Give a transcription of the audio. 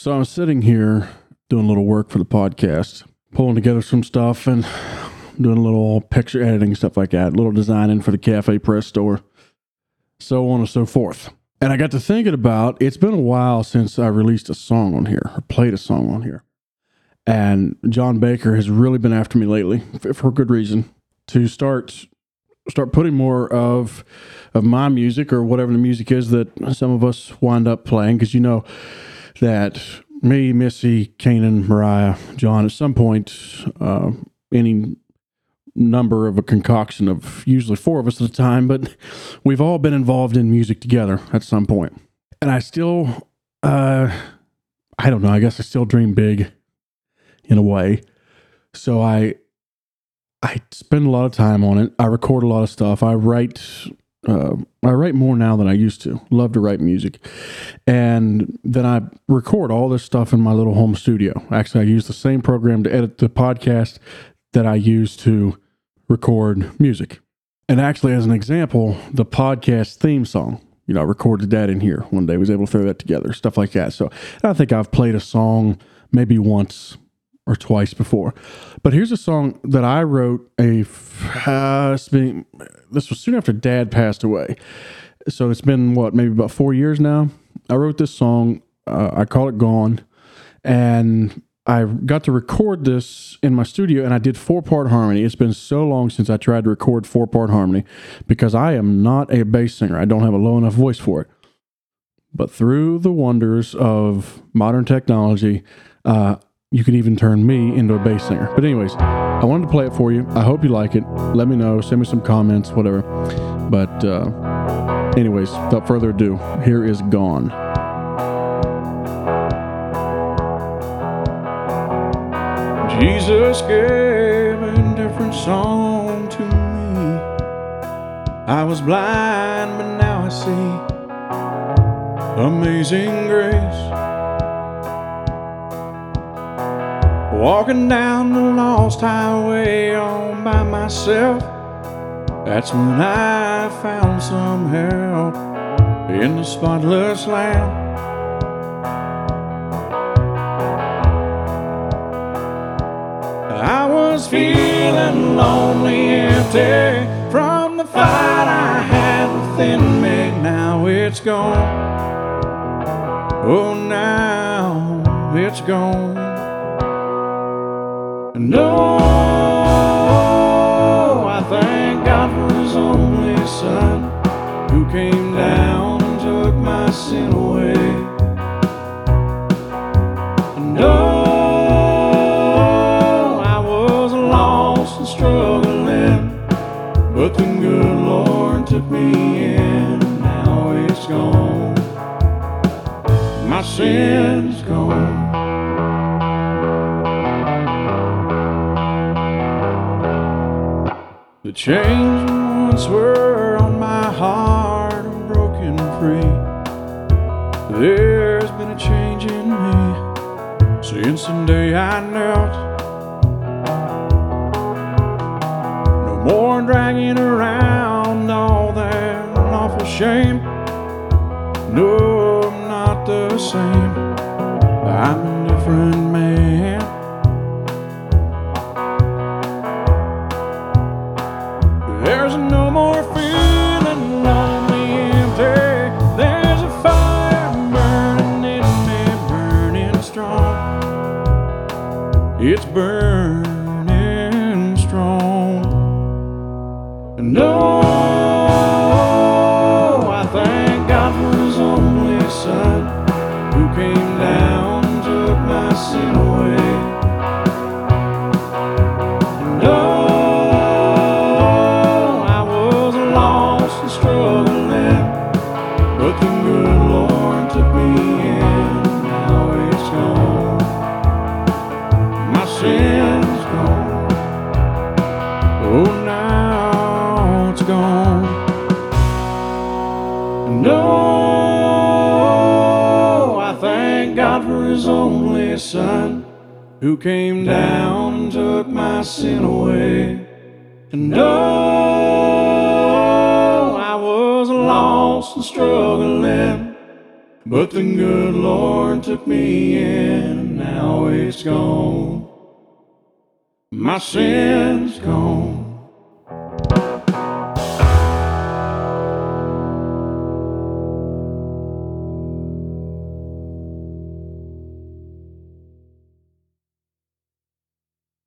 So I'm sitting here doing a little work for the podcast, pulling together some stuff and doing a little picture editing, stuff like that, a little designing for the Cafe Press store, so on and so forth. And I got to thinking about it's been a while since I released a song on here or played a song on here. And John Baker has really been after me lately for good reason to start start putting more of of my music or whatever the music is that some of us wind up playing because you know that me, Missy, Kanan, Mariah, John, at some point, uh, any number of a concoction of usually four of us at a time, but we've all been involved in music together at some point. And I still, uh, I don't know, I guess I still dream big in a way. So I, I spend a lot of time on it. I record a lot of stuff. I write uh, I write more now than I used to. Love to write music. And then I record all this stuff in my little home studio. Actually, I use the same program to edit the podcast that I use to record music. And actually, as an example, the podcast theme song, you know, I recorded that in here one day, was able to throw that together, stuff like that. So I think I've played a song maybe once or twice before. But here's a song that I wrote a uh, been, this was soon after dad passed away. So it's been what, maybe about 4 years now. I wrote this song, uh, I call it Gone, and I got to record this in my studio and I did four part harmony. It's been so long since I tried to record four part harmony because I am not a bass singer. I don't have a low enough voice for it. But through the wonders of modern technology, uh, you can even turn me into a bass singer. But, anyways, I wanted to play it for you. I hope you like it. Let me know. Send me some comments, whatever. But, uh, anyways, without further ado, here is Gone. Jesus gave a different song to me. I was blind, but now I see. Amazing grace Walking down the lost highway all by myself. That's when I found some help in the spotless land. I was feeling lonely, empty from the fight I had within me. Now it's gone. Oh, now it's gone. No, I thank God for His only Son who came down and took my sin away. No, I was lost and struggling, but the good Lord took me in. Now it's gone, my sin's The chains once were on my heart are broken free. There's been a change in me since the day I knelt. No more dragging around all that awful shame. No, I'm not the same. I'm a different man. There's no more feeling lonely, empty. There's a fire burning in me, burning strong. It's burning No, I thank God for His only Son who came down took my sin away. And oh, I was lost and struggling, But the good Lord took me in, and now it's gone. My sin's gone.